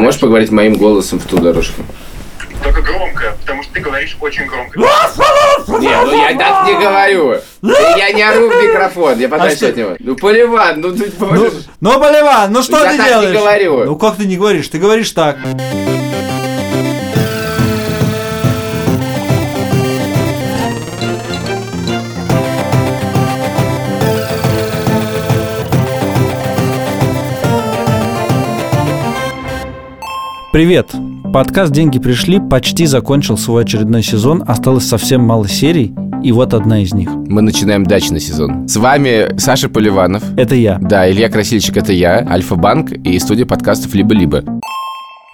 Можешь поговорить моим голосом в ту дорожку? Только громко, потому что ты говоришь очень громко. Не, ну я так не говорю. Я не ору в микрофон, я подальше что? от него. Ну, Поливан, ну ты Ну, можешь... ну, Поливан, ну что Я ты так не делаешь? говорю. Ну как ты не говоришь? Ты говоришь так. Привет! Подкаст «Деньги пришли» почти закончил свой очередной сезон, осталось совсем мало серий, и вот одна из них. Мы начинаем дачный сезон. С вами Саша Поливанов. Это я. Да, Илья Красильщик, это я, Альфа-Банк и студия подкастов «Либо-либо».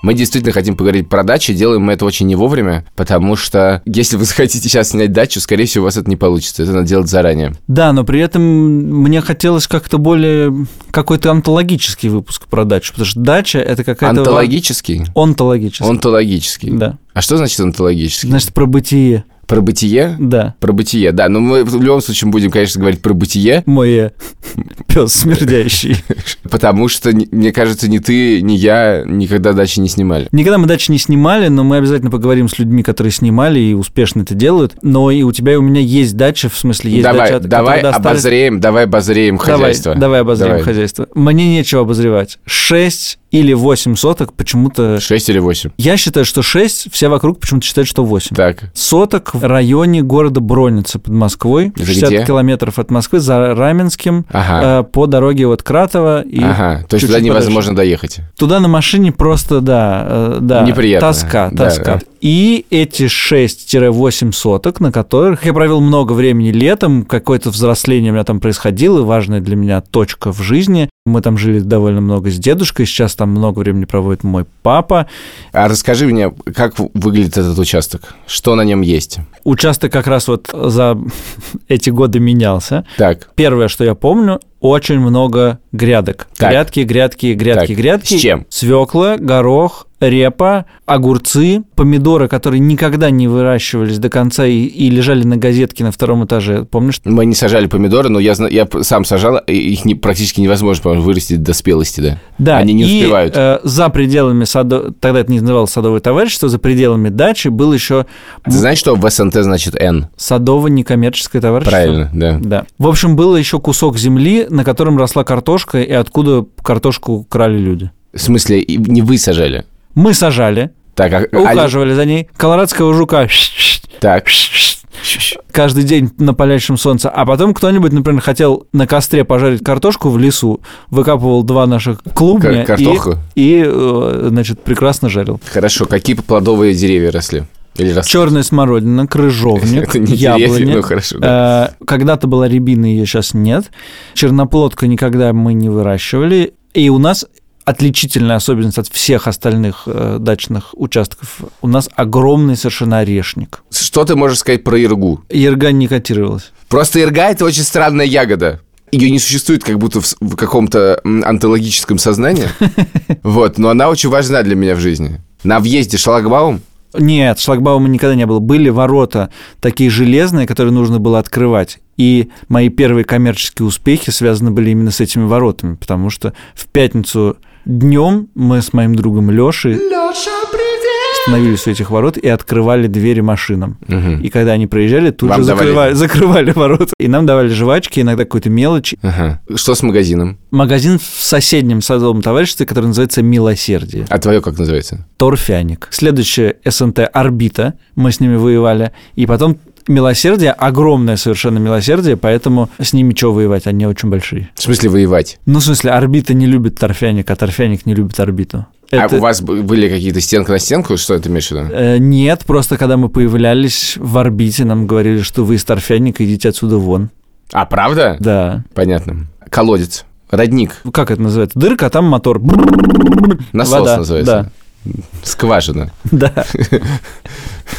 Мы действительно хотим поговорить про дачи, делаем мы это очень не вовремя, потому что если вы захотите сейчас снять дачу, скорее всего, у вас это не получится. Это надо делать заранее. Да, но при этом мне хотелось как-то более какой-то онтологический выпуск про дачу, потому что дача это какая-то... Антологический? Онтологический. Онтологический. Да. А что значит онтологический? Значит, про бытие. Про бытие? Да. Про бытие, да. Но мы в любом случае будем, конечно, говорить про бытие, Мой пес смердящий. потому что, мне кажется, ни ты, ни я никогда дачи не снимали. Никогда мы дачи не снимали, но мы обязательно поговорим с людьми, которые снимали и успешно это делают. Но и у тебя и у меня есть дача, в смысле, есть давай, дача, давай досталась- обозреем, давай обозреем Давай, хозяйство. давай обозрим Давай. хозяйство. Мне нечего обозревать. 6 или 8 соток почему-то... Шесть или восемь. Я считаю, что 6, все вокруг почему-то считают, что 8. Так, Соток в районе города Броница под Москвой. Это 60 где? километров от Москвы, за Раменским, ага. э, по дороге от Кратова. И ага, то есть туда подальше. невозможно доехать. Туда на машине просто, да, э, да. Неприятно. Тоска, Да, тоска. да. И эти 6-8 соток, на которых я провел много времени летом, какое-то взросление у меня там происходило, важная для меня точка в жизни. Мы там жили довольно много с дедушкой, сейчас там много времени проводит мой папа. А расскажи мне, как выглядит этот участок? Что на нем есть? Участок как раз вот за эти годы менялся. Так, Первое, что я помню, очень много грядок. Так. Грядки, грядки, грядки, Так, грядки. с чем? Свекла, горох, репа, огурцы, помидоры, которые никогда не выращивались до конца и, и лежали на газетке на втором этаже. Помнишь? мы не сажали помидоры, но я, я сам сажал, и их не, практически невозможно, вырастить до спелости, да? Да, Они не и, успевают. э, за пределами садо... тогда это не называлось садовое товарищество, за пределами дачи был еще Ты знаешь, что в СНТ значит Н? садово-некоммерческое товарищество. Правильно, да. Да. В общем, было еще кусок земли, на котором росла картошка, и откуда картошку крали люди. В смысле, не вы сажали? Мы сажали, Так, а, а- ухаживали за ней. Колорадского жука так, каждый день на палящем солнце. А потом кто-нибудь, например, хотел на костре пожарить картошку в лесу, выкапывал два наших клубня Кар- и, и, э, значит, прекрасно жарил. хорошо. Какие плодовые деревья росли? Или? Черная смородина, крыжовник, яблони. ну хорошо, да. Э, Когда-то была рябина, ее сейчас нет. Черноплодка никогда мы не выращивали. И у нас отличительная особенность от всех остальных э, дачных участков. У нас огромный совершенно орешник. Что ты можешь сказать про иргу? Ерга не котировалась. Просто ирга – это очень странная ягода. Ее не существует как будто в, каком-то антологическом сознании. Вот, но она очень важна для меня в жизни. На въезде шлагбаум Нет, шлагбаума никогда не было. Были ворота такие железные, которые нужно было открывать. И мои первые коммерческие успехи связаны были именно с этими воротами, потому что в пятницу днем мы с моим другом Лешей становились у этих ворот и открывали двери машинам. Мгм. И когда они проезжали, тут Вам же давали- закрывали, закрывали ворота. И нам давали жвачки, иногда какую-то мелочь. Ага. Что с магазином? Магазин в соседнем садовом товариществе, который называется «Милосердие». А твое как называется? Торфяник. Следующее СНТ «Орбита». Мы с ними воевали. И потом «Милосердие» — огромное совершенно «Милосердие», поэтому с ними что воевать? Они очень большие. В смысле воевать? Ну, в смысле, «Орбита» не любит торфяник, а торфяник не любит «Орбиту». А у вас были какие-то стенка на стенку? Что ты имеешь в виду? Э, Нет, просто когда мы появлялись в орбите, нам говорили, что вы из торфяника, идите отсюда вон. А, правда? Да. Понятно. Колодец. Родник. Как это называется? Дырка, а там мотор. Насос Вода, называется. Скважина. Да. да.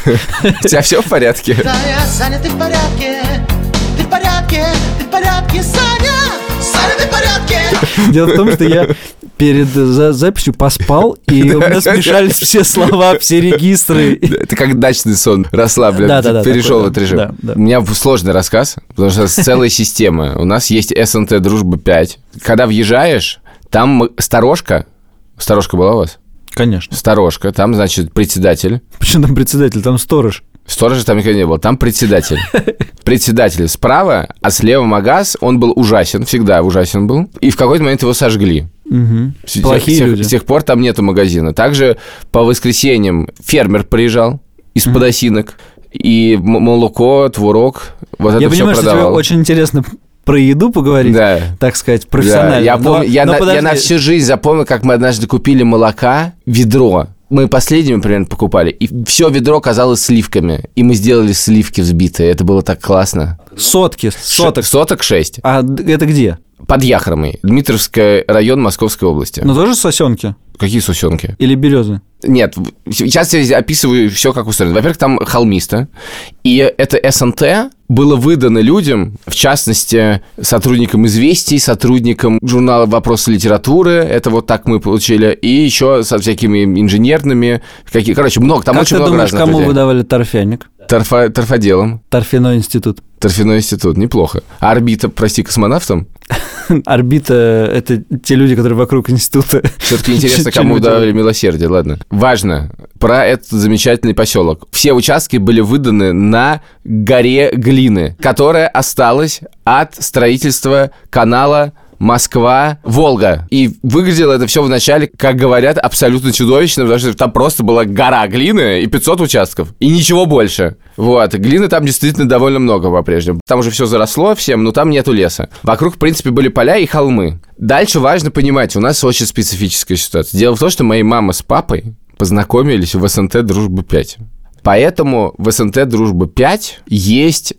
У тебя все в порядке? Саня, Саня, ты в порядке? Ты в порядке? Ты в порядке, Саня? Саня, ты в порядке? Дело в том, что я перед за- записью поспал, и у меня смешались все слова, все регистры. Это как дачный сон. Расслаблен. Перешел такой, в этот режим. да. У меня сложный рассказ, потому что с целой системы. У нас есть СНТ «Дружба 5». Когда въезжаешь, там сторожка... Сторожка была у вас? Конечно. Сторожка, там, значит, председатель. Почему там председатель, там сторож? Сторожа там никогда не было, там председатель. Председатель справа, а слева магаз, он был ужасен, всегда ужасен был. И в какой-то момент его сожгли. С тех- Плохие с люди. С тех пор там нету магазина. Также по воскресеньям фермер приезжал из подосинок. И м- молоко, творог, вот это Я все понимаю, что тебе очень интересно про еду поговорить, Да. так сказать, Да, профессионально. я, Но- помню, я, но на, я на всю жизнь запомнил, как мы однажды купили молока, ведро. Мы последними примерно покупали, и все ведро казалось сливками. И мы сделали сливки взбитые. Это было так классно. Сотки, соток. Ш- Соток 6. А это где? Под Яхромой. Дмитровский район Московской области. Ну, тоже сосенки Какие сусенки? или березы? Нет, сейчас я описываю все, как устроено. Во-первых, там холмисто. И это СНТ было выдано людям, в частности, сотрудникам «Известий», сотрудникам журнала «Вопросы литературы». Это вот так мы получили. И еще со всякими инженерными. Какие, короче, много. Там как очень много думаешь, разных кому людей. выдавали торфяник? Торфа- торфоделом. Торфяной институт. Торфяной институт. Неплохо. А орбита, прости, космонавтам? Орбита — это те люди, которые вокруг института. Все-таки интересно, кому давали милосердие. Ладно. Важно про этот замечательный поселок. Все участки были выданы на горе глины, которая осталась от строительства канала Москва-Волга. И выглядело это все вначале, как говорят, абсолютно чудовищно, потому что там просто была гора глины и 500 участков. И ничего больше. Вот. Глины там действительно довольно много по-прежнему. Там уже все заросло всем, но там нету леса. Вокруг, в принципе, были поля и холмы. Дальше важно понимать, у нас очень специфическая ситуация. Дело в том, что мои мама с папой познакомились в СНТ «Дружба 5». Поэтому в СНТ «Дружба 5» есть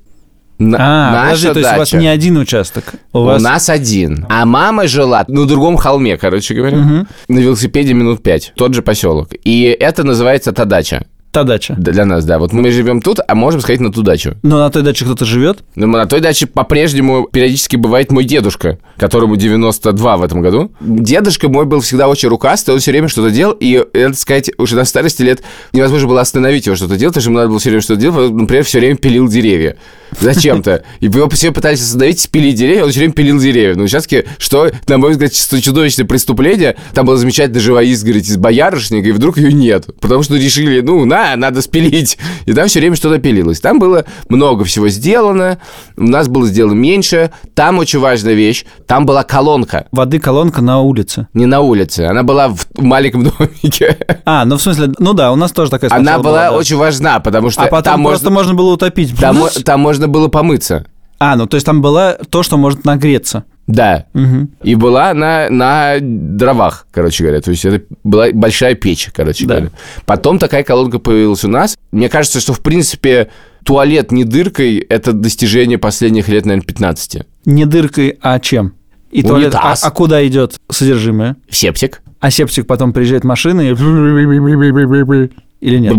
на- А, наша подожди, то есть у вас не один участок. У У вас... нас один. А мама жила на другом холме, короче говоря. На велосипеде минут пять. Тот же поселок. И это называется та дача. Та дача. Для нас, да. Вот мы живем тут, а можем сходить на ту дачу. Но на той даче кто-то живет? Но на той даче по-прежнему периодически бывает мой дедушка, которому 92 в этом году. Дедушка мой был всегда очень рукастый, он все время что-то делал, и, это сказать, уже на старости лет невозможно было остановить его что-то делать, потому что ему надо было все время что-то делать, например, все время пилил деревья. Зачем-то. И его все пытались остановить, спилить деревья, он все время пилил деревья. На участке, что, на мой взгляд, чудовищное преступление. Там была замечательная живая изгородь из боярышника, и вдруг ее нет. Потому что решили, ну, на, надо спилить. И там все время что-то пилилось. Там было много всего сделано, у нас было сделано меньше. Там очень важная вещь, там была колонка. Воды колонка на улице. Не на улице, она была в маленьком домике. А, ну в смысле, ну да, у нас тоже такая Она сначала была да. очень важна, потому что А потом там, просто можно, можно было утопить. там, там можно было помыться. А, ну то есть там было то, что может нагреться. Да. Мгм. И была на, на дровах, короче говоря. То есть это была большая печь, короче Да. говоря. Потом такая колонка появилась у нас. Мне кажется, что, в принципе, туалет не дыркой – это достижение последних лет, наверное, 15. Не дыркой, а чем? И туалет, а, а куда идет содержимое? Септик. А септик потом приезжает машина и... Или нет?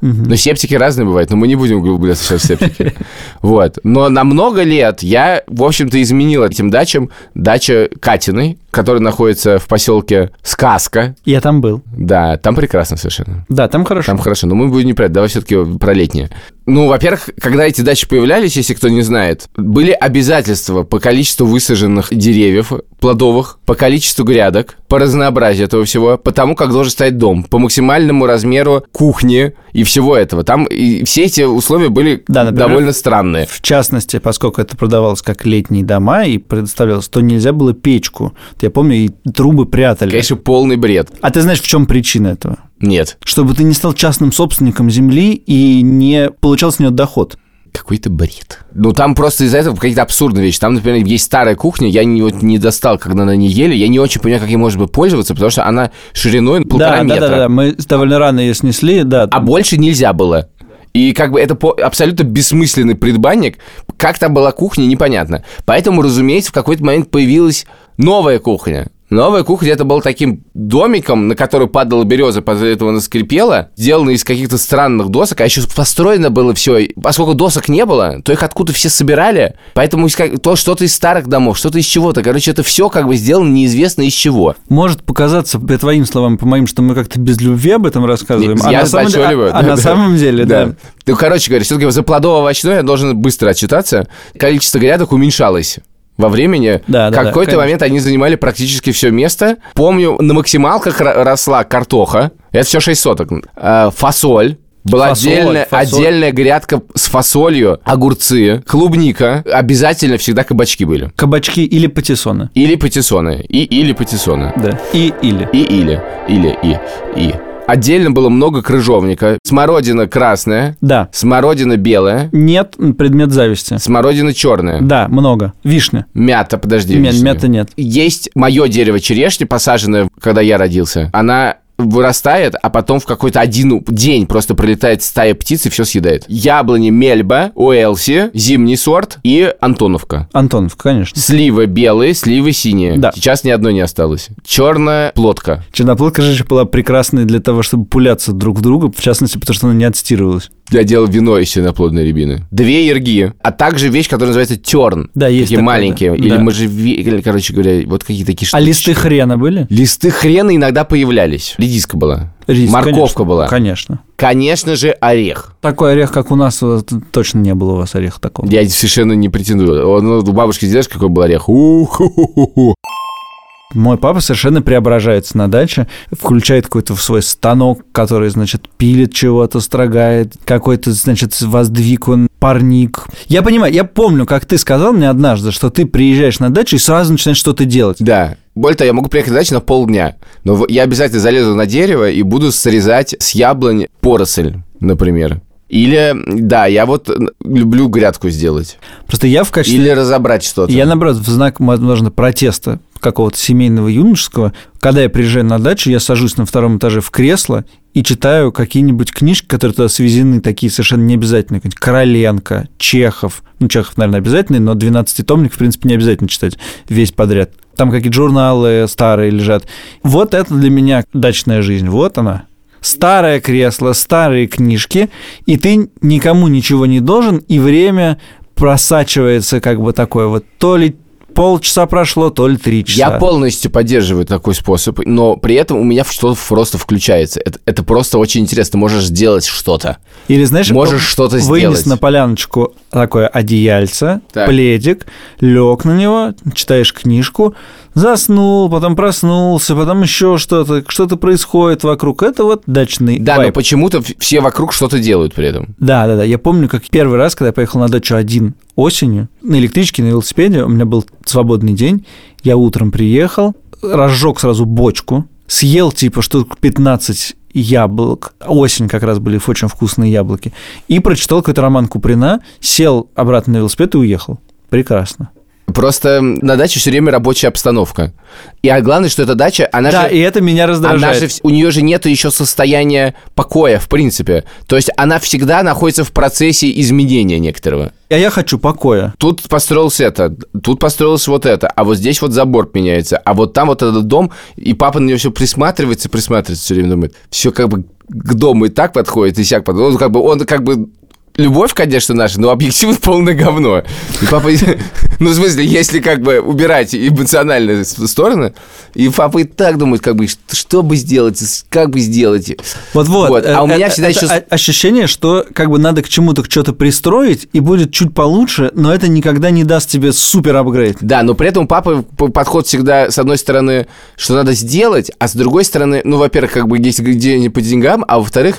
Но септики разные бывают, но мы не будем углубляться сейчас в септики. Вот. Но на много лет я, в общем-то, изменил этим дачам. Дача Катиной, которая находится в поселке Сказка. Я там был. Да, там прекрасно совершенно. Да, там хорошо. Там хорошо, но мы будем не про давай все-таки про летнее. Ну, во-первых, когда эти дачи появлялись, если кто не знает, были обязательства по количеству высаженных деревьев плодовых, по количеству грядок, по разнообразию этого всего, по тому, как должен стоять дом, по максимальному размеру кухни и всего этого. Там и все эти условия были Да, например, довольно странные. В частности, поскольку это продавалось как летние дома и предоставлялось, то нельзя было печку. Я помню, и трубы прятали. Конечно, полный бред. А ты знаешь, в чем причина этого? Нет. Чтобы ты не стал частным собственником земли и не получал с нее доход. Какой-то бред. Ну, там просто из-за этого какие-то абсурдные вещи. Там, например, есть старая кухня, я не, вот не достал, когда на ней ели. Я не очень понимаю, как ей можно было пользоваться, потому что она шириной полтора да, да, метра. да, да, мы довольно рано ее снесли, да. А больше нельзя было. И как бы это по- абсолютно бессмысленный предбанник. Как там была кухня, непонятно. Поэтому, разумеется, в какой-то момент появилась новая кухня. Новая кухня это был таким домиком, на который падала береза, после этого она скрипела, сделанный из каких-то странных досок, а еще построено было все. Поскольку досок не было, то их откуда все собирали, поэтому то что-то из старых домов, что-то из чего-то. Короче, это все как бы сделано неизвестно из чего. Может показаться, по твоим словам, по моим, что мы как-то без любви об этом рассказываем. а Я на с самом деле, а, а на самом деле, да. Ну, короче говоря, все-таки за плодово-овощное я должен быстро отчитаться. Количество грядок уменьшалось во времени. Да, да, да, какой-то конечно. момент они занимали практически все место. Помню, на максималках ро- росла картоха. Это все 6 соток. Э, Фасоль. Была Фасоль, отдельная, фасоль. отдельная грядка с фасолью, огурцы, клубника. Обязательно всегда кабачки были. Кабачки или патиссоны. Или патиссоны. И или патиссоны. Да. И или. И или. Или и. И. Отдельно было много крыжовника. Смородина красная. Да. Смородина белая. Нет, предмет зависти. Смородина черная. Да, много. Вишня. Мята, подожди. Мя- вишня. мяты нет. Есть мое дерево черешни, посаженное, когда я родился. Она вырастает, а потом в какой-то один день просто прилетает стая птиц и все съедает. Яблони Мельба, Уэлси, зимний сорт и Антоновка. Антонов, конечно. Сливы белые, сливы синие. Да. Сейчас ни одной не осталось. Черная плотка. Черноплодка же была прекрасной для того, чтобы пуляться друг в друга, в частности, потому что она не отстирывалась. Я делал вино из черноплодной рябины. Две ирги, а также вещь, которая называется терн. Да, есть Такие такое, маленькие. да. Или Да. можжевельник, короче говоря, вот какие такие А штуки. листы хрена были? Листы хрена иногда появлялись. Редиска была. Рис, Морковка конечно. была. Конечно. Конечно же, орех. Такой орех, как у нас, точно не было у вас ореха такого. Я совершенно не претендую. Он, у бабушки знаешь, какой был орех? У-ху-ху-ху. Мой папа совершенно преображается на даче, включает какой-то в свой станок, который, значит, пилит чего-то, строгает, какой-то, значит, воздвиг он, парник. Я понимаю, я помню, как ты сказал мне однажды, что ты приезжаешь на дачу и сразу начинаешь что-то делать. Да. Более того, я могу приехать на дачу на полдня. Но я обязательно залезу на дерево и буду срезать с яблонь поросль, например. Или, да, я вот люблю грядку сделать. Просто я в качестве... Или разобрать что-то. Я, наоборот, в знак, возможно, протеста какого-то семейного юношеского, когда я приезжаю на дачу, я сажусь на втором этаже в кресло и читаю какие-нибудь книжки, которые туда свезены, такие совершенно необязательные. Короленко, Чехов. Ну, Чехов, наверное, обязательный, но 12-томник, в принципе, не обязательно читать весь подряд. Там какие-то журналы старые лежат. Вот это для меня дачная жизнь. Вот она. Старое кресло, старые книжки, и ты никому ничего не должен, и время просачивается как бы такое вот то ли полчаса прошло, то ли три часа. Я полностью поддерживаю такой способ, но при этом у меня что-то просто включается. Это, это просто очень интересно. Ты можешь сделать что-то. Или, знаешь, Можешь что-то вынес сделать. на поляночку такое одеяльце, Так. пледик, лег на него, читаешь книжку, заснул, потом проснулся, потом еще что-то, что-то происходит вокруг. Это вот дачный Да, но вайб. почему-то все вокруг что-то делают при этом. Да, да, да. Я помню, как первый раз, когда я поехал на дачу один осенью, на электричке, на велосипеде, у меня был свободный день, я утром приехал, разжег сразу бочку, съел типа штук 15 яблок, осень как раз были очень вкусные яблоки, и прочитал какой-то роман Куприна, сел обратно на велосипед и уехал. Прекрасно. Просто на даче все время рабочая обстановка. И а главное, что эта дача, она да, же... и это меня Она раздражает. же, вс- у нее же нет еще состояния покоя, в принципе. То есть она всегда находится в процессе изменения некоторого. А я хочу покоя. Тут построился это, тут построилось вот это, а вот здесь вот забор меняется, а вот там вот этот дом, и папа на него все присматривается, присматривается все время, думает, все как бы к дому и так подходит, и сяк подходит. Он как бы, он как бы Любовь, конечно, наша, но объективно полное говно. И папа, ну, в смысле, если как бы убирать эмоциональные стороны, и папа и так думает, как бы, что, бы сделать, как бы сделать. Вот-вот. А у Э, меня э, всегда еще... ощущение, что как бы надо к чему-то что-то пристроить, и будет чуть получше, но это никогда не даст тебе супер апгрейд. Да, но при этом у папы п- подход всегда, с одной стороны, что надо сделать, а с другой стороны, ну, во-первых, как бы есть деньги по деньгам, а во-вторых,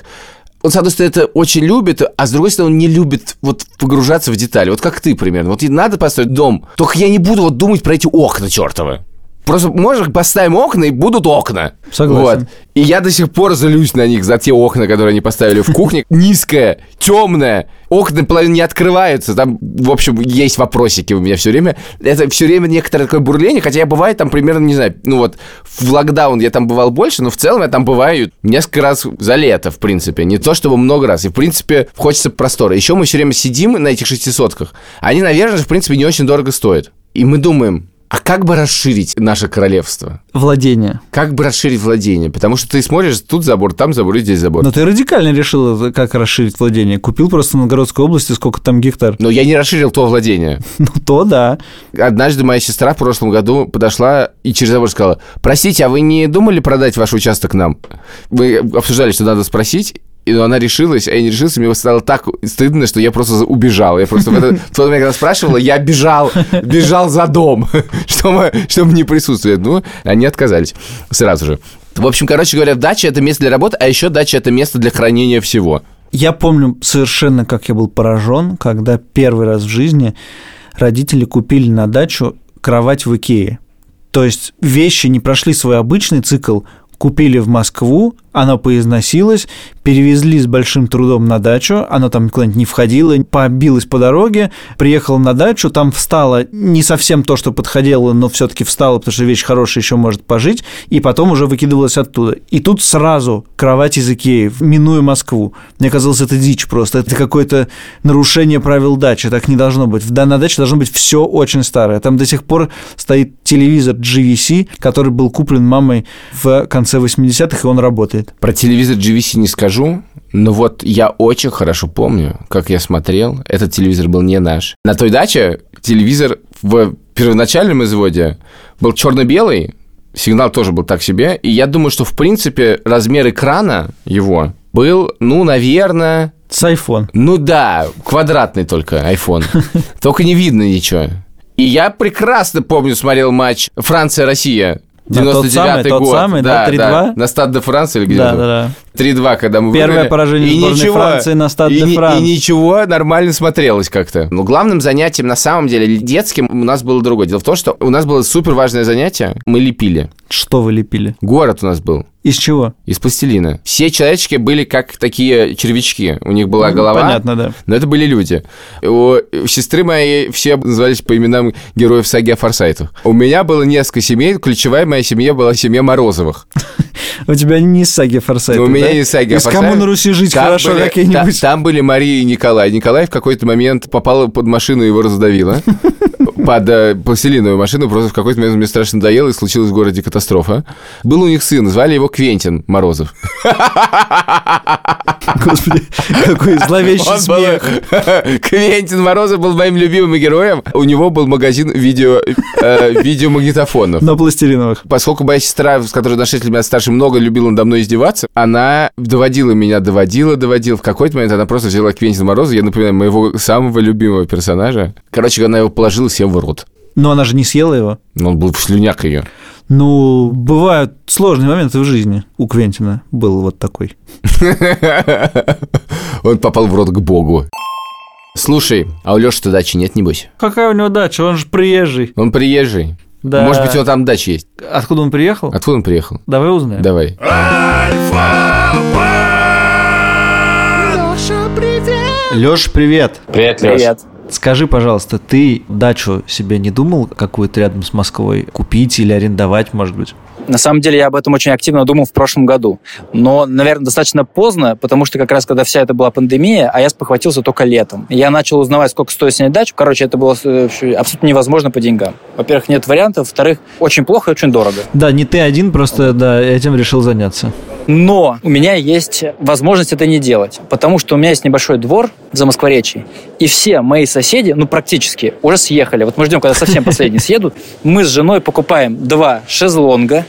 он, с одной стороны, это очень любит, а с другой стороны, он не любит вот погружаться в детали. Вот как ты примерно. Вот и надо построить дом, только я не буду вот думать про эти окна чертовы. Просто, может, поставим окна, и будут окна. Согласен. Вот. И я до сих пор злюсь на них за те окна, которые они поставили в кухне. Низкое, темное, окна половина не открываются. Там, в общем, есть вопросики у меня все время. Это все время некоторое такое бурление, хотя я бываю там примерно, не знаю, ну вот в локдаун я там бывал больше, но в целом я там бываю несколько раз за лето, в принципе. Не то чтобы много раз. И, в принципе, хочется простора. Еще мы все время сидим на этих шестисотках. Они, наверное, в принципе, не очень дорого стоят. И мы думаем, а как бы расширить наше королевство? Владение. Как бы расширить владение? Потому что ты смотришь, тут забор, там забор, и здесь забор. Но ты радикально решил, как расширить владение. Купил просто в Новгородской области сколько там гектар. Но я не расширил то владение. Ну, то да. Однажды моя сестра в прошлом году подошла и через забор сказала, простите, а вы не думали продать ваш участок нам? Мы обсуждали, что надо спросить, И ну, она решилась, а я не решился, мне стало так стыдно, что я просто убежал. Я просто в, этот, тот момент, когда спрашивала, я бежал, бежал за дом, чтобы, чтобы не присутствовать. Ну, они отказались сразу же. В общем, короче говоря, дача – это место для работы, а еще дача – это место для хранения всего. Я помню совершенно, как я был поражен, когда первый раз в жизни родители купили на дачу кровать в Икее. То есть вещи не прошли свой обычный цикл, купили в Москву, она поизносилась, перевезли с большим трудом на дачу, она там куда-нибудь не входила, побилась по дороге, приехала на дачу, там встала не совсем то, что подходило, но все-таки встала, потому что вещь хорошая еще может пожить, и потом уже выкидывалась оттуда. И тут сразу кровать из Икеи, минуя Москву. Мне казалось, это дичь просто, это какое-то нарушение правил дачи, так не должно быть. В данной даче должно быть все очень старое. Там до сих пор стоит телевизор GVC, который был куплен мамой в конце 80-х, и он работает. Про телевизор GVC не скажу, но вот я очень хорошо помню, как я смотрел. Этот телевизор был не наш. На той даче телевизор в первоначальном изводе был черно-белый, сигнал тоже был так себе. И я думаю, что, в принципе, размер экрана его был, ну, наверное... С iPhone. Ну да, квадратный только iPhone. Только не видно ничего. И я прекрасно помню, смотрел матч Франция-Россия. Да, тот 99 самый, год. тот самый, да, 3-2? На стад де Франции или где Да, да, да. 3-2, когда мы Первое выиграли. поражение И сборной ничего. Франции на стад де Франс. И ничего, нормально смотрелось как-то. Но главным занятием, на самом деле, детским у нас было другое. Дело в том, что у нас было супер важное занятие. Мы лепили. Что вы лепили? Город у нас был. Из чего? Из пластилина. Все человечки были как такие червячки. У них была голова. Понятно, да. Но это были люди. У сестры моей все назывались по именам героев саги о Форсайтах. У меня было несколько семей. Ключевая моя семья была семья Морозовых. У тебя не саги Форсайта, Ну, у меня да? не саги Из Форсайта. кому на Руси жить Там хорошо были- какие-нибудь? та- Там были Мария и Николай. Николай в какой-то момент попал под машину и его раздавило. Под э, пластилиновую машину. Просто в какой-то момент мне страшно надоело, и случилась в городе катастрофа. Был у них сын, звали его Квентин Морозов. Господи, какой зловещий Он был- смех. Квентин Морозов был моим любимым героем. У него был магазин видео, э, видеомагнитофонов. На пластилиновых. Поскольку моя сестра, с которой на 6 лет меня старше, много любила надо мной издеваться, она доводила меня, доводила, доводила. В какой-то момент она просто взяла Квентина Мороза, я напоминаю, моего самого любимого персонажа. Короче, она его положила себе в рот. Но она же не съела его. Но он был в слюняк ее. Ну, бывают сложные моменты в жизни. У Квентина был вот такой. Он попал в рот к богу. Слушай, а у Леши-то дачи нет, небось? Какая у него дача? Он же приезжий. Он приезжий. Да. Может быть, у него там дача есть. Откуда он приехал? Откуда он приехал? Давай узнаем. Давай. Леша, привет! Леш, привет. Привет, Леш. Привет. Скажи, пожалуйста, ты дачу себе не думал какую-то рядом с Москвой купить или арендовать, может быть? На самом деле я об этом очень активно думал в прошлом году. Но, наверное, достаточно поздно, потому что как раз когда вся это была пандемия, а я спохватился только летом. Я начал узнавать, сколько стоит снять дачу. Короче, это было э, абсолютно невозможно по деньгам. Во-первых, нет вариантов. Во-вторых, очень плохо и очень дорого. Да, не ты один, просто да, этим решил заняться. Но у меня есть возможность это не делать, потому что у меня есть небольшой двор в Замоскворечье, и все мои соседи, ну практически, уже съехали. Вот мы ждем, когда совсем последние съедут. Мы с женой покупаем два шезлонга,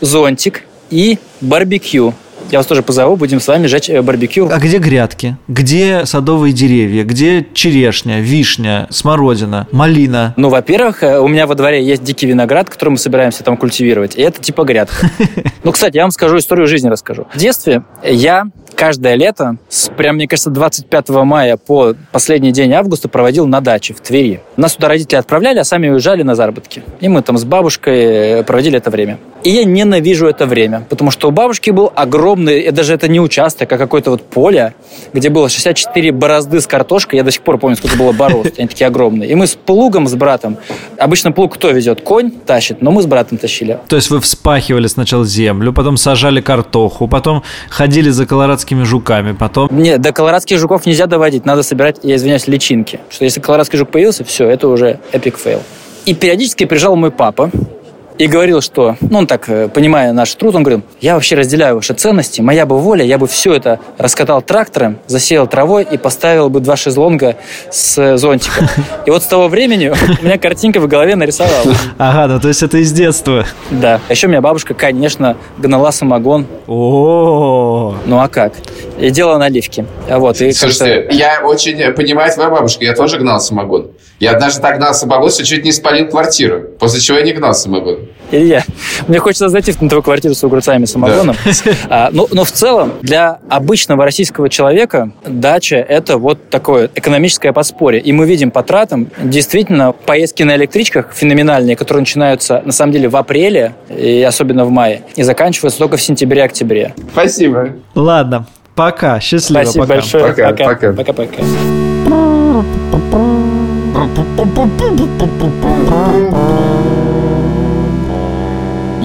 зонтик и барбекю. Я вас тоже позову, будем с вами жечь э, барбекю. А где грядки? Где садовые деревья? Где черешня, вишня, смородина, малина? Ну, во-первых, э, у меня во дворе есть дикий виноград, который мы собираемся там культивировать. И это типа грядка. Ну, кстати, я вам скажу историю жизни расскажу. В детстве я каждое лето, с, прям, мне кажется, 25 мая по последний день августа проводил на даче в Твери. Нас туда родители отправляли, а сами уезжали на заработки. И мы там с бабушкой э, проводили это время. И я ненавижу это время, потому что у бабушки был огромный, и даже это не участок, а какое-то вот поле, где было 64 борозды с картошкой. Я до сих пор помню, сколько было борозд. Они такие огромные. И мы с плугом, с братом. Обычно плуг кто везет? Конь тащит, но мы с братом тащили. То есть вы вспахивали сначала землю, потом сажали картоху, потом ходили за колорадскими жуками, потом... Не, до колорадских жуков нельзя доводить, надо собирать, я извиняюсь, личинки. Что если колорадский жук появился, все, это уже epic fail. И периодически приезжал мой папа, и говорил, что, ну, он так, э, понимая наш труд, он говорил, я вообще разделяю ваши ценности, моя бы воля, я бы все это раскатал трактором, засеял травой и поставил бы два шезлонга с зонтиком. И вот с того времени у меня картинка в голове нарисовалась. Ага, да, то есть это из детства. Да. А еще у меня бабушка, конечно, гнала самогон. О, Ну а как? И делала наливки. А Вот, и Слушайте, я очень понимаю твою бабушку, я тоже гнал самогон. Я однажды так гнал самогон, что чуть не спалил квартиру, после чего я не гнал самогон. Илья, мне хочется зайти на твою квартиру с огурцами и самогоном. А, но, но в целом для обычного российского человека дача – это вот такое экономическое подспорье. И мы видим по тратам действительно поездки на электричках феноменальные, которые начинаются на самом деле в апреле, и особенно в мае, и заканчиваются только в сентябре-октябре. Спасибо. ладно, пока, счастливо, Спасибо пока. большое. Пока, пока. Пока-пока.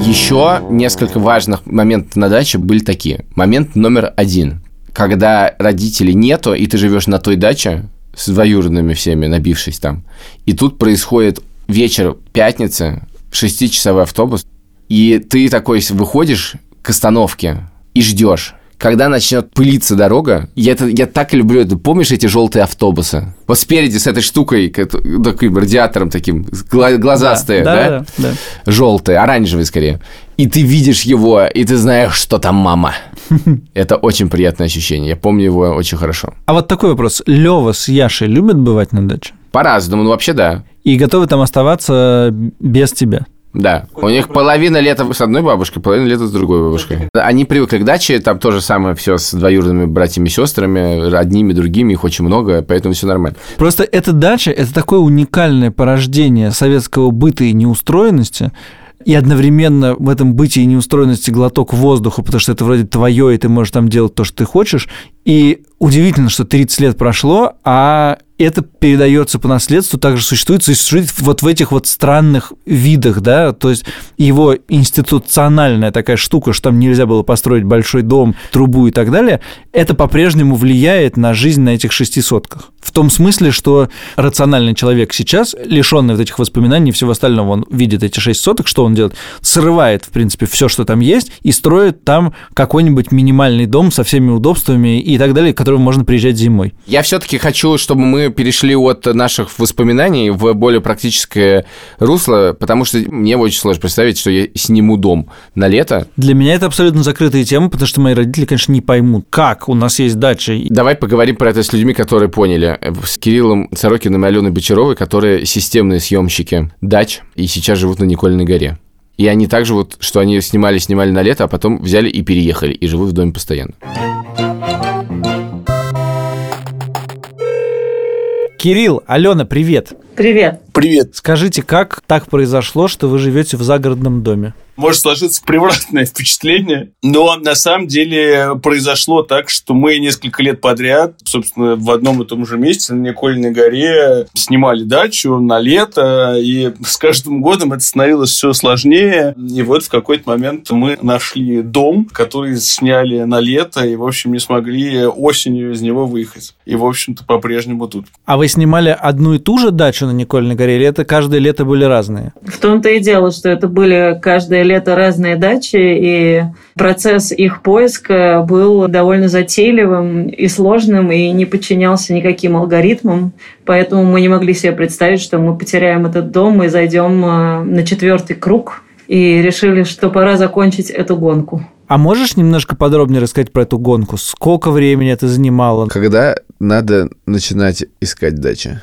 Еще несколько важных моментов на даче были такие. Момент номер один. Когда родителей нету, и ты живешь на той даче с двоюродными всеми, набившись там, и тут происходит вечер пятницы, шестичасовой автобус, и ты такой выходишь к остановке и ждешь, когда начнет пылиться дорога, я, это, я так люблю это. Помнишь эти желтые автобусы? Вот спереди с этой штукой, как- таким радиатором таким, гла- глазастые, да? Да, да, да. желтые, оранжевые скорее. И ты видишь его, и ты знаешь, что там мама. Это очень приятное ощущение. Я помню его очень хорошо. А вот такой вопрос. Лева с Яшей любят бывать на даче? По-разному, ну вообще да. И готовы там оставаться без тебя? Да. У них половина лета с одной бабушкой, половина лета с другой бабушкой. Они привыкли к даче, там тоже самое все с двоюродными братьями и сестрами, одними, другими, их очень много, поэтому все нормально. Просто эта дача – это такое уникальное порождение советского быта и неустроенности, и одновременно в этом быте и неустроенности глоток воздуха, потому что это вроде твое, и ты можешь там делать то, что ты хочешь. И удивительно, что 30 лет прошло, а это передается по наследству, также существует, существует вот в этих вот странных видах, да, то есть его институциональная такая штука, что там нельзя было построить большой дом, трубу и так далее, это по-прежнему влияет на жизнь на этих шести сотках. В том смысле, что рациональный человек сейчас, лишенный вот этих воспоминаний и всего остального, он видит эти шесть соток, что он делает? Срывает, в принципе, все, что там есть, и строит там какой-нибудь минимальный дом со всеми удобствами и так далее, к которому можно приезжать зимой. Я все-таки хочу, чтобы мы перешли от наших воспоминаний в более практическое русло, потому что мне очень сложно представить, что я сниму дом на лето. Для меня это абсолютно закрытая тема, потому что мои родители, конечно, не поймут, как у нас есть дача. Давай поговорим про это с людьми, которые поняли. С Кириллом Сорокиным и Аленой Бочаровой, которые системные съемщики дач и сейчас живут на Никольной горе. И они так живут, что они снимали, снимали на лето, а потом взяли и переехали, и живут в доме постоянно. Кирилл, Алена, привет. Привет. Привет. Скажите, как так произошло, что вы живете в загородном доме? Может сложиться превратное впечатление, но на самом деле произошло так, что мы несколько лет подряд, собственно, в одном и том же месте на Никольной горе снимали дачу на лето, и с каждым годом это становилось все сложнее. И вот в какой-то момент мы нашли дом, который сняли на лето, и, в общем, не смогли осенью из него выехать. И, в общем-то, по-прежнему тут. А вы снимали одну и ту же дачу на Никольной горе, или это каждое лето были разные? В том-то и дело, что это были каждое лето разные дачи, и процесс их поиска был довольно затейливым и сложным, и не подчинялся никаким алгоритмам. Поэтому мы не могли себе представить, что мы потеряем этот дом и зайдем э, на четвертый круг, и решили, что пора закончить эту гонку. А можешь немножко подробнее рассказать про эту гонку? Сколько времени это занимало? Когда надо начинать искать дачи?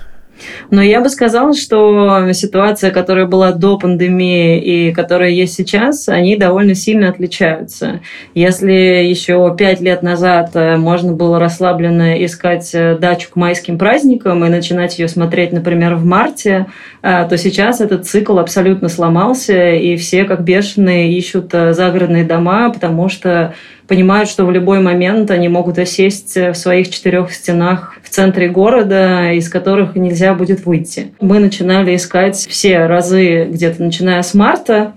Но я бы сказала, что ситуация, которая была до пандемии и которая есть сейчас, они довольно сильно отличаются. Если еще пять лет назад э, можно было расслабленно искать э, дачу к майским праздникам и начинать ее смотреть, например, в марте, э, то сейчас этот цикл абсолютно сломался, и все как бешеные ищут загородные дома, потому что понимают, что в любой момент они могут осесть в своих четырех стенах в центре города, из которых нельзя будет выйти. Мы начинали искать все разы где-то начиная с марта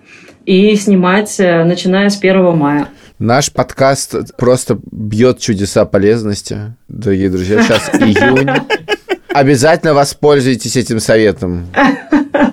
и снимать э, начиная с 1 мая. Наш подкаст просто бьет чудеса полезности, дорогие друзья. Сейчас июнь. Обязательно воспользуйтесь этим советом.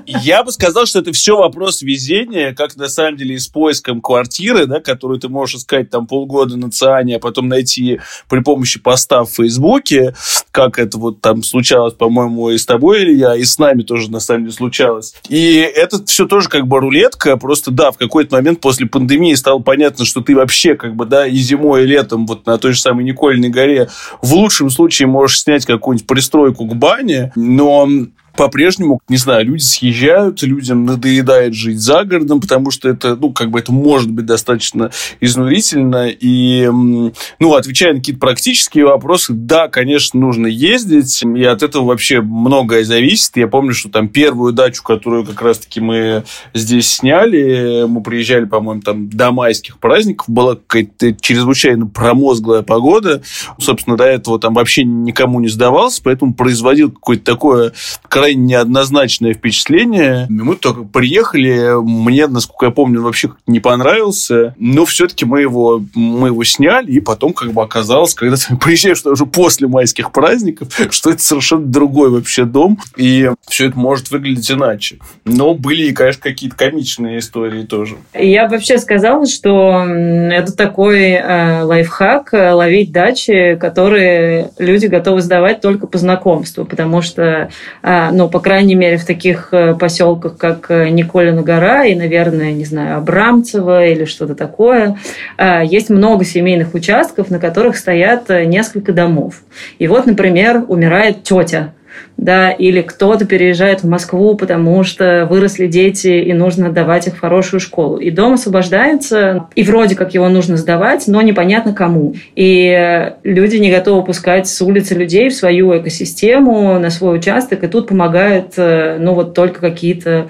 Я бы сказал, что это все вопрос везения, как на самом деле и с поиском квартиры, да, которую ты можешь искать там полгода на Циане, а потом найти при помощи поста в Фейсбуке, как это вот там случалось, по-моему, и с тобой, Илья, и с нами тоже на самом деле случалось. И это все тоже как бы рулетка, просто да, в какой-то момент после пандемии стало понятно, что ты вообще как бы, да, и зимой, и летом вот на той же самой Никольной горе в лучшем случае можешь снять какую-нибудь пристройку к бане, но по-прежнему, не знаю, люди съезжают, людям надоедает жить за городом, потому что это, ну, как бы это может быть достаточно изнурительно. И, ну, отвечая на какие-то практические вопросы, да, конечно, нужно ездить, и от этого вообще многое зависит. Я помню, что там первую дачу, которую как раз-таки мы здесь сняли, мы приезжали, по-моему, там до майских праздников, была какая-то чрезвычайно промозглая погода. Собственно, до этого там вообще никому не сдавался, поэтому производил какое-то такое крайне неоднозначное впечатление. Мы только приехали, мне, насколько я помню, вообще не понравился, но все-таки мы его, мы его сняли, и потом как бы оказалось, когда ты приезжаешь уже после майских праздников, что это совершенно другой вообще дом, и все это может выглядеть иначе. Но были, конечно, какие-то комичные истории тоже. Я вообще сказала, что это такой э, лайфхак э, ловить дачи, которые люди готовы сдавать только по знакомству, потому что э, ну, по крайней мере, в таких э, поселках, как э, Николина гора и, наверное, не знаю, Абрамцево или что-то такое, э, есть много семейных участков, на которых стоят несколько домов. И вот, например, умирает тетя да, или кто-то переезжает в Москву, потому что выросли дети, и нужно отдавать их в хорошую школу. И дом освобождается, и вроде как его нужно сдавать, но непонятно кому. И люди не готовы пускать с улицы людей в свою экосистему, на свой участок, и тут помогают, э, ну, вот только какие-то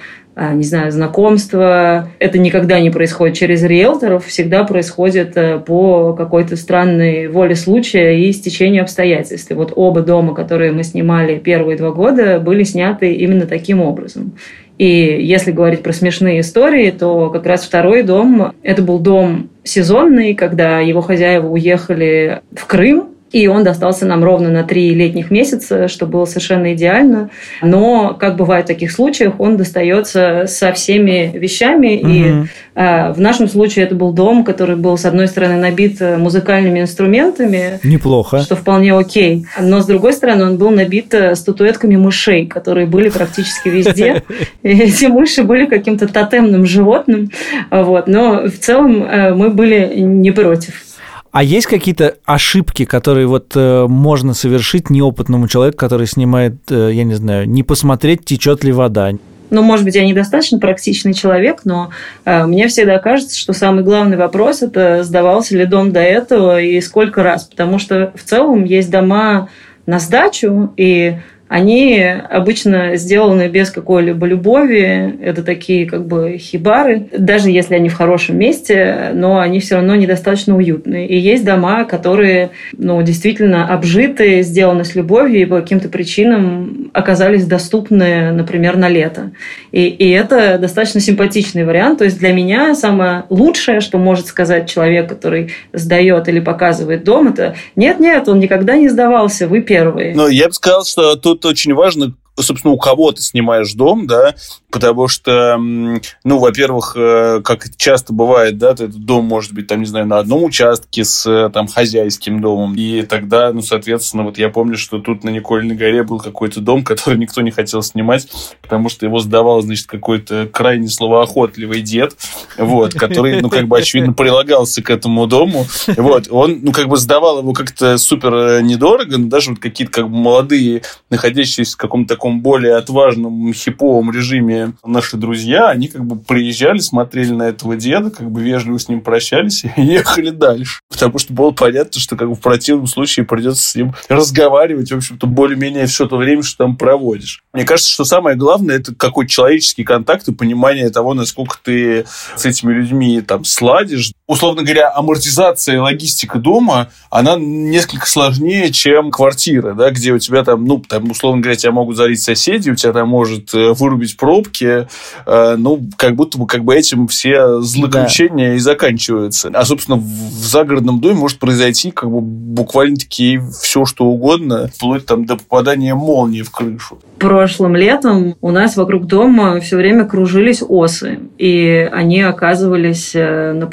не знаю, знакомства. Это никогда не происходит через риэлторов, всегда происходит э, по какой-то странной воле случая и стечению обстоятельств. И вот оба дома, которые мы снимали первые два года, были сняты именно таким образом. И если говорить про смешные истории, то как раз второй дом, это был дом сезонный, когда его хозяева уехали в Крым, и он достался нам ровно на три летних месяца, что было совершенно идеально. Но, как бывает в таких случаях, он достается со всеми вещами. Угу. И э, в нашем случае это был дом, который был, с одной стороны, набит музыкальными инструментами. Неплохо. Что вполне окей. Но, с другой стороны, он был набит статуэтками мышей, которые были практически везде. Эти мыши были каким-то тотемным животным. Вот. Но в целом э, мы были не против. А есть какие-то ошибки, которые вот э, можно совершить неопытному человеку, который снимает, э, я не знаю, не посмотреть, течет ли вода? Ну, может быть, я недостаточно практичный человек, но э, мне всегда кажется, что самый главный вопрос это сдавался ли дом до этого и сколько раз, потому что в целом есть дома на сдачу, и они обычно сделаны без какой-либо любови. Это такие как бы хибары. Даже если они в хорошем месте, но они все равно недостаточно уютные. И есть дома, которые ну, действительно обжиты, сделаны с любовью и по каким-то причинам оказались доступны, например, на лето. И, и это достаточно симпатичный вариант. То есть для меня самое лучшее, что может сказать человек, который сдает или показывает дом, это нет-нет, он никогда не сдавался, вы первые. Ну, я бы сказал, что тут тут очень важно, собственно, у кого ты снимаешь дом, да, потому что, ну, во-первых, э, как часто бывает, да, этот дом может быть, там, не знаю, на одном участке с, э, там, хозяйским домом, и тогда, ну, соответственно, вот я помню, что тут на Никольной горе был какой-то дом, который никто не хотел снимать, потому что его сдавал, значит, какой-то крайне словоохотливый дед, вот, который, ну, как бы, очевидно, прилагался к этому дому, вот, он, ну, как бы сдавал его как-то супер э, недорого, но даже вот какие-то, как бы, молодые, находящиеся в каком-то таком более отважном, хиповом режиме наши друзья, они как бы приезжали, смотрели на этого деда, как бы вежливо с ним прощались и ехали дальше. Потому что было понятно, что как бы в противном случае придется с ним разговаривать, в общем-то, более-менее все то время, что там проводишь. Мне кажется, что самое главное это какой человеческий контакт и понимание того, насколько ты с этими людьми там сладишь. Условно говоря, амортизация и логистика дома, она несколько сложнее, чем квартира, да, где у тебя там, ну, там, условно говоря, тебя могут залить соседи, у тебя там может э, вырубить пробки, э, ну, как будто бы как бы этим все злоключения да. и заканчиваются. А, собственно, в, в загородном доме может произойти как бы буквально-таки все, что угодно, вплоть там до попадания молнии в крышу. Прошлым летом у нас вокруг дома все время кружились осы, и они оказывались э, на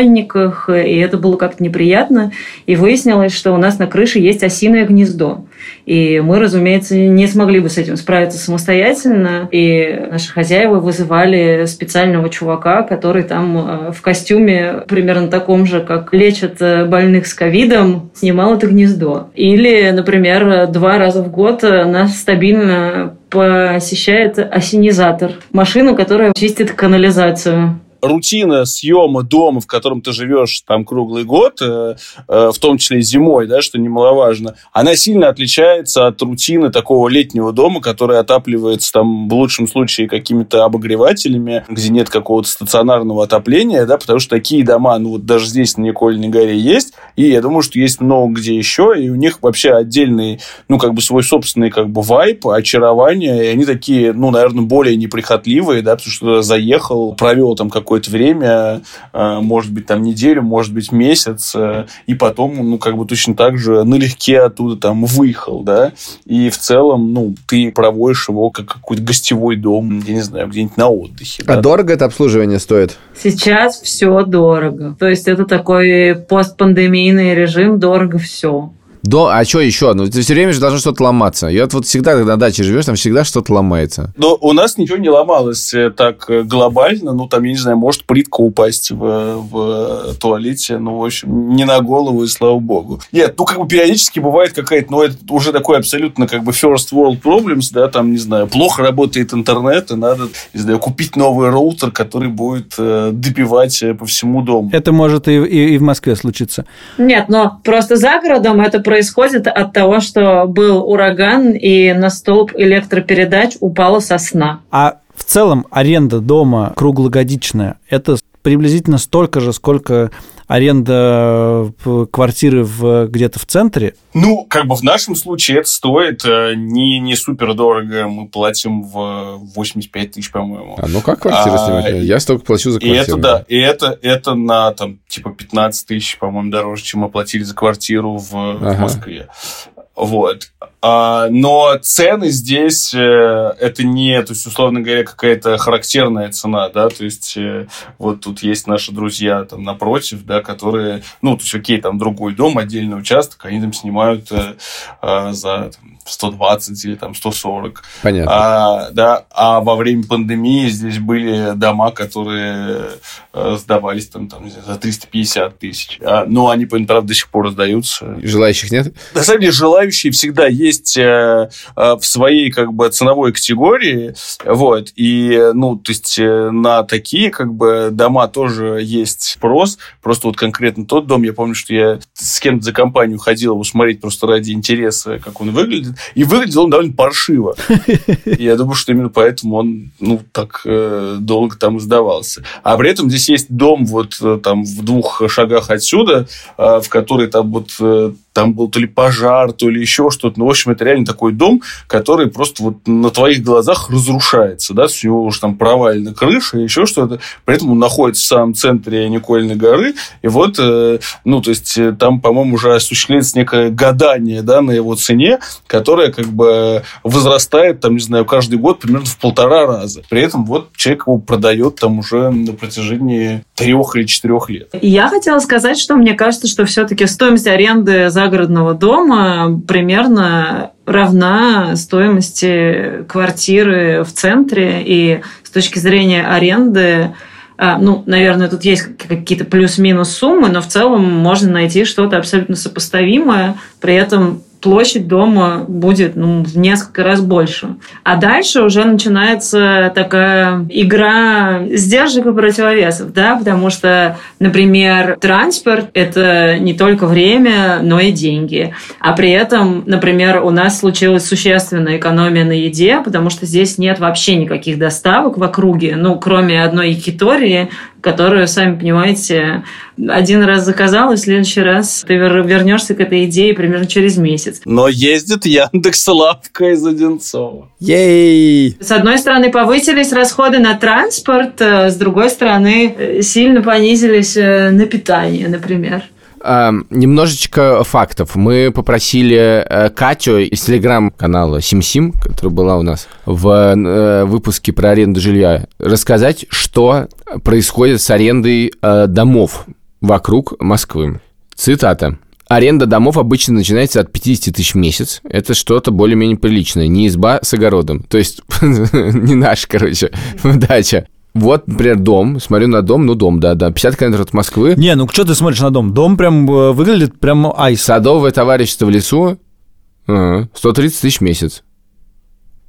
подоконниках, и это было как-то неприятно. И выяснилось, что у нас на крыше есть осиное гнездо. И мы, разумеется, не смогли бы с этим справиться самостоятельно. И наши хозяева вызывали специального чувака, который там э, в костюме примерно таком же, как лечат э, больных с ковидом, снимал это гнездо. Или, например, два раза в год нас стабильно посещает осенизатор. Машину, которая чистит канализацию рутина съема дома, в котором ты живешь там круглый год, э, э, в том числе зимой, да, что немаловажно, она сильно отличается от рутины такого летнего дома, который отапливается там в лучшем случае какими-то обогревателями, где нет какого-то стационарного отопления, да, потому что такие дома, ну вот даже здесь на Никольной горе есть, и я думаю, что есть много где еще, и у них вообще отдельный, ну как бы свой собственный как бы вайп, очарование, и они такие, ну, наверное, более неприхотливые, да, потому что заехал, провел там какой какое-то время, э, может быть, там неделю, может быть, месяц, э, и потом, ну, как бы точно так же налегке оттуда там выехал, да, и в целом, ну, ты проводишь его как какой-то гостевой дом, я не знаю, где-нибудь на отдыхе. А да? дорого это обслуживание стоит? Сейчас все дорого. То есть это такой постпандемийный режим, дорого все. До, а что еще? Ну, все время же должно что-то ломаться. И вот, вот всегда, когда на даче живешь, там всегда что-то ломается. Но у нас ничего не ломалось э, так э, глобально. Ну, там, я не знаю, может плитка упасть в, в туалете. Ну, в общем, не на голову, и слава богу. Нет, ну, как бы периодически бывает какая-то, ну, это уже такой абсолютно как бы first world problems, да, там, не знаю, плохо работает интернет, и надо, не знаю, купить новый роутер, который будет э, добивать э, по всему дому. Это может и, и, и в Москве случиться. Нет, но просто за городом это происходит от того, что был ураган, и на столб электропередач упала сосна. А в целом аренда дома круглогодичная – это приблизительно столько же, сколько аренда э, квартиры в, где-то в центре? Ну, как бы в нашем случае это стоит э, не, не супер дорого. Мы платим в 85 тысяч, по-моему. А ну как квартиру а, снимать? Я столько плачу за квартиру. И это, да, и это, это на там типа 15 тысяч, по-моему, дороже, чем мы платили за квартиру в, ага. в Москве. Вот. А, но цены здесь э, это не, то есть, условно говоря, какая-то характерная цена, да, то есть э, вот тут есть наши друзья там напротив, да, которые, ну, то есть, окей, там другой дом, отдельный участок, они там снимают э, э, за там, 120 или там 140. Понятно. А, да, а во время пандемии здесь были дома, которые э, сдавались там, там за 350 тысяч. А, но они, правда, до сих пор сдаются. Желающих нет? На самом деле, желающие всегда есть э, э, в своей как бы ценовой категории. Вот. И, ну, то есть на такие как бы дома тоже есть спрос. Просто вот конкретно тот дом, я помню, что я с кем-то за компанию ходил его смотреть просто ради интереса, как он выглядит. И выглядел он довольно паршиво. Я думаю, что именно поэтому он ну, так э, долго там сдавался. А при этом здесь есть дом вот э, там в двух шагах отсюда, э, в который там вот э, там был то ли пожар, то ли еще что-то. Ну, в общем, это реально такой дом, который просто вот на твоих глазах разрушается, да, с него уже там провалена крыша, еще что-то. При этом он находится в самом центре Никольной горы, и вот, э, ну, то есть, э, там, по-моему, уже осуществляется некое гадание, да, на его цене, которое как бы возрастает, там, не знаю, каждый год примерно в полтора раза. При этом вот человек его продает там уже на протяжении трех или четырех лет. Я хотела сказать, что мне кажется, что все-таки стоимость аренды загородного дома примерно равна стоимости квартиры в центре. И с точки зрения аренды а, ну, наверное, тут есть какие-то плюс-минус суммы, но в целом можно найти что-то абсолютно сопоставимое, при этом площадь дома будет ну, в несколько раз больше. А дальше уже начинается такая игра сдержек и противовесов, да, потому что, например, транспорт – это не только время, но и деньги. А при этом, например, у нас случилась существенная экономия на еде, потому что здесь нет вообще никаких доставок в округе, ну, кроме одной якитории, которую, сами понимаете, один раз заказал, и в следующий раз ты вер- вернешься к этой идее примерно через месяц. Но ездит Яндекс Лавка из Одинцова. Ей! С одной стороны, повысились расходы на транспорт, э, с другой стороны, э, сильно понизились э, на питание, например. А, немножечко фактов. Мы попросили э, Катю из телеграм-канала Сим-Сим, которая была у нас в э, выпуске про аренду жилья, рассказать, что происходит с арендой э, домов вокруг Москвы. Цитата. Аренда домов обычно начинается от 50 тысяч в месяц. Это что-то более-менее приличное. Не изба с огородом. То есть не наш, короче, дача. Вот, например, дом. Смотрю на дом, ну, дом, да-да. 50 километров от Москвы. Не, ну что ты смотришь на дом? Дом прям э, выглядит прям айс. Садовое товарищество в лесу. Ага, 130 тысяч в месяц.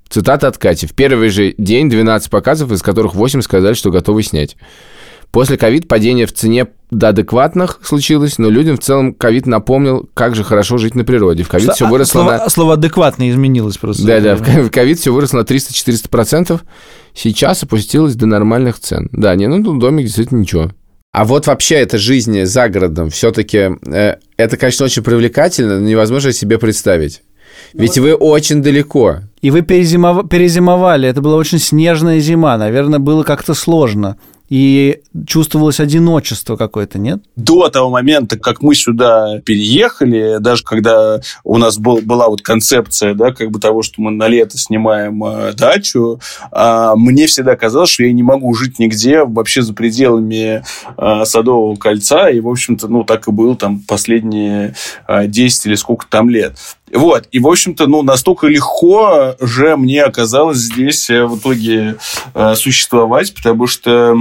Цитата от Кати. В первый же день 12 показов, из которых 8 сказали, что готовы снять. После ковид падение в цене до адекватных случилось, но людям в целом ковид напомнил, как же хорошо жить на природе. В ковид все А, выросло слово, на... слово адекватно изменилось просто. Да, да, в ко- в ковид все выросло на 300-400 процентов. Сейчас опустилось до нормальных цен. Да, не, ну, домик действительно ничего. А вот вообще эта жизнь за городом, все-таки, это, конечно, очень привлекательно, но невозможно себе представить. Ведь вы очень далеко. И вы перезимов- перезимовали. Это была очень снежная зима. Наверное, было как-то сложно. И чувствовалось одиночество какое-то, нет? До того момента, как мы сюда переехали, даже когда у нас был, была вот концепция, да, как бы того, что мы на лето снимаем э, дачу, а, мне всегда казалось, что я не могу жить нигде вообще за пределами э, Садового кольца, и, в общем-то, ну, так и было там последние э, 10 или сколько там лет. Вот, и, в общем-то, ну, настолько легко же мне оказалось здесь э, в итоге э, существовать, потому что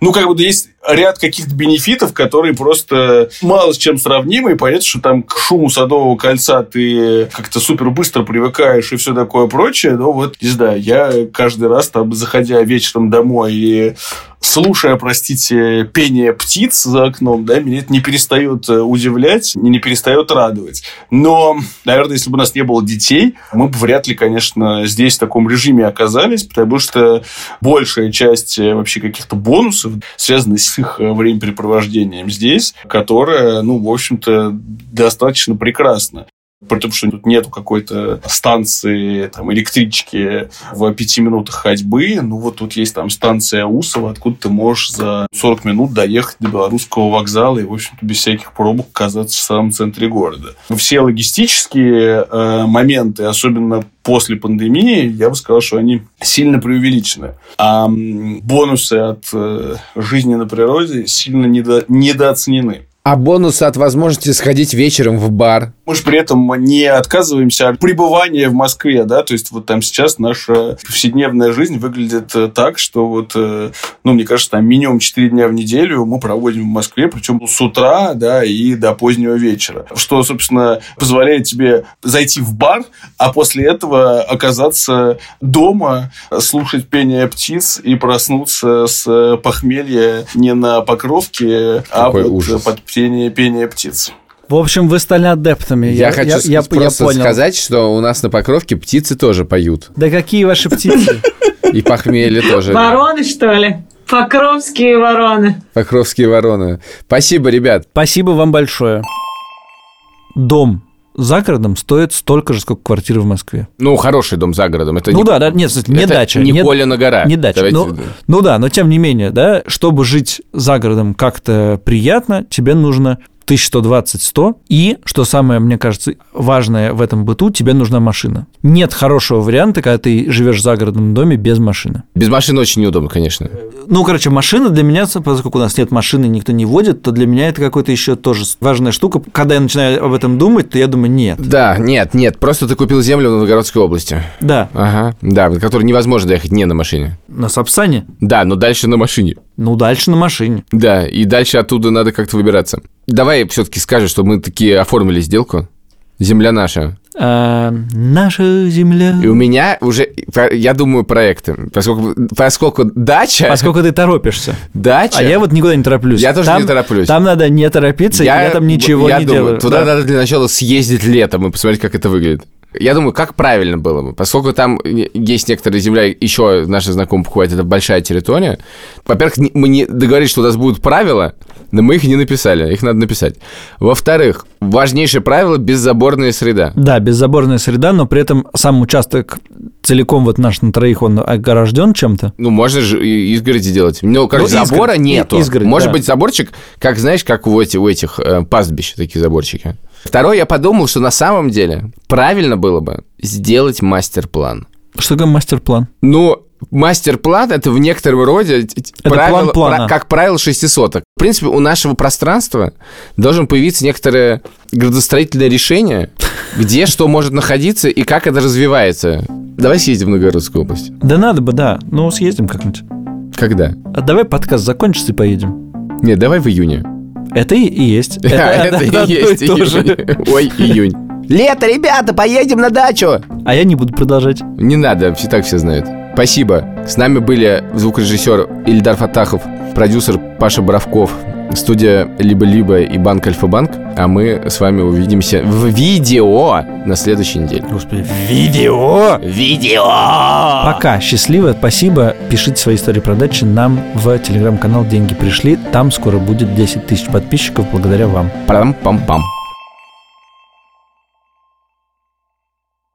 ну, как бы есть ряд каких-то бенефитов, которые просто мало с чем сравнимы, и понятно, что там к шуму Садового кольца ты как-то супер быстро привыкаешь и все такое прочее, но вот, не знаю, я каждый раз там, заходя вечером домой и слушая, простите, пение птиц за окном, да, меня это не перестает э, удивлять, не перестает радовать. Но, наверное, если бы у нас не было детей, мы бы вряд ли, конечно, здесь в таком режиме оказались, потому что большая часть э, вообще каких-то бонусов связана с их э, времяпрепровождением здесь, которое, ну, в общем-то, достаточно прекрасно. При том, что тут нету какой-то станции, там, электрички в пяти минутах ходьбы. Ну, вот тут есть там станция Усова, откуда ты можешь за 40 минут доехать до Белорусского вокзала и, в общем-то, без всяких пробок оказаться в самом центре города. Все логистические э, моменты, особенно после пандемии, я бы сказал, что они сильно преувеличены. А бонусы от э, жизни на природе сильно недо- недооценены. А бонусы от возможности сходить вечером в бар. Мы же при этом не отказываемся от пребывания в Москве, да, то есть вот там сейчас наша повседневная жизнь выглядит э, так, что вот, э, ну, мне кажется, там минимум 4 дня в неделю мы проводим в Москве, причем с утра, да, и до позднего вечера, что, собственно, позволяет тебе зайти в бар, а после этого оказаться дома, слушать пение птиц и проснуться с похмелья не на покровке, а Какой вот ужас. под пение, пение птиц. В общем, вы стали адептами. Я, хочу с- я, я просто понял. сказать, что у нас на Покровке птицы тоже поют. Да какие ваши птицы? И похмелье тоже. Вороны, что ли? Покровские вороны. Покровские вороны. Спасибо, ребят. Спасибо вам большое. Дом за городом стоит столько же, сколько квартира в Москве. Ну, хороший дом за городом. Это ну не, да, да, нет, кстати, не это дача. Не нет- Коля на гора. Не дача. Давайте- Ну, ну да, но тем не менее, да, чтобы жить за городом как-то приятно, тебе нужно 1120-100. И, что самое, мне кажется, важное в этом быту, тебе нужна машина. Нет хорошего варианта, когда ты живешь в доме без машины. Без машины очень неудобно, конечно. Ну, короче, машина для меня, поскольку у нас нет машины, никто не водит, то для меня это какой-то еще тоже важная штука. Когда я начинаю об этом думать, то я думаю, нет. Да, нет, нет, просто ты купил землю в Новгородской области. Да, Ага, да, в которой невозможно доехать не на машине. на Сапсане, Да, но дальше на машине. Ну, дальше на машине. Да, и дальше оттуда надо как-то выбираться. Давай все-таки скажешь, что мы такие оформили сделку. Земля наша. А, наша земля... И у меня уже, я думаю, проекты. Поскольку, поскольку дача... Поскольку ты торопишься. Дача... А я вот никуда не тороплюсь. Я тоже не тороплюсь. Там надо не торопиться, я, я там ничего я не думаю, делаю. Туда Да. надо для начала съездить летом и посмотреть, как это выглядит. Я думаю, как правильно было бы, поскольку там есть некоторая земля, еще наши знакомые покупают, это большая территория. Во-первых, мы не договорились, что у нас будут правила, но мы их не написали, их надо написать. Во-вторых, важнейшее правило – беззаборная среда. Да, беззаборная среда, но при этом сам участок целиком вот наш на троих, он огражден чем-то. Ну, можно же изгороди делать. Ну, короче, Ну, забора и- нету. изгородь, Может да. быть, заборчик, как, знаешь, как у этих, у этих э, пастбищ, такие заборчики. Второе, я подумал, что на самом деле правильно было бы сделать мастер-план. Что такое мастер-план? Ну, мастер-план это в некотором роде Это правило- план плана. как правило шестисоток. В принципе, у нашего пространства должен появиться некоторое градостроительное решение, где что может находиться и как это развивается. Давай съездим в Новгородскую область. Да надо бы, да. Ну, съездим как-нибудь. Когда? А давай подкаст закончится и поедем. Нет, давай в июне. Это и, и есть. А, Это и есть июнь. Ой, июнь. Лето, ребята, поедем на дачу. А я не буду продолжать. Не надо, все так все знают. Спасибо. С нами были звукорежиссер Ильдар Фатахов, продюсер Паша Боровков, студия Либо-Либо и банк Альфа-Банк. А мы с вами увидимся в видео на следующей неделе. Господи, видео! Видео! Пока, счастливо, спасибо. Пишите свои истории продачи нам в телеграм-канал «Деньги пришли». Там скоро будет 10 тысяч подписчиков благодаря вам. Пам-пам-пам.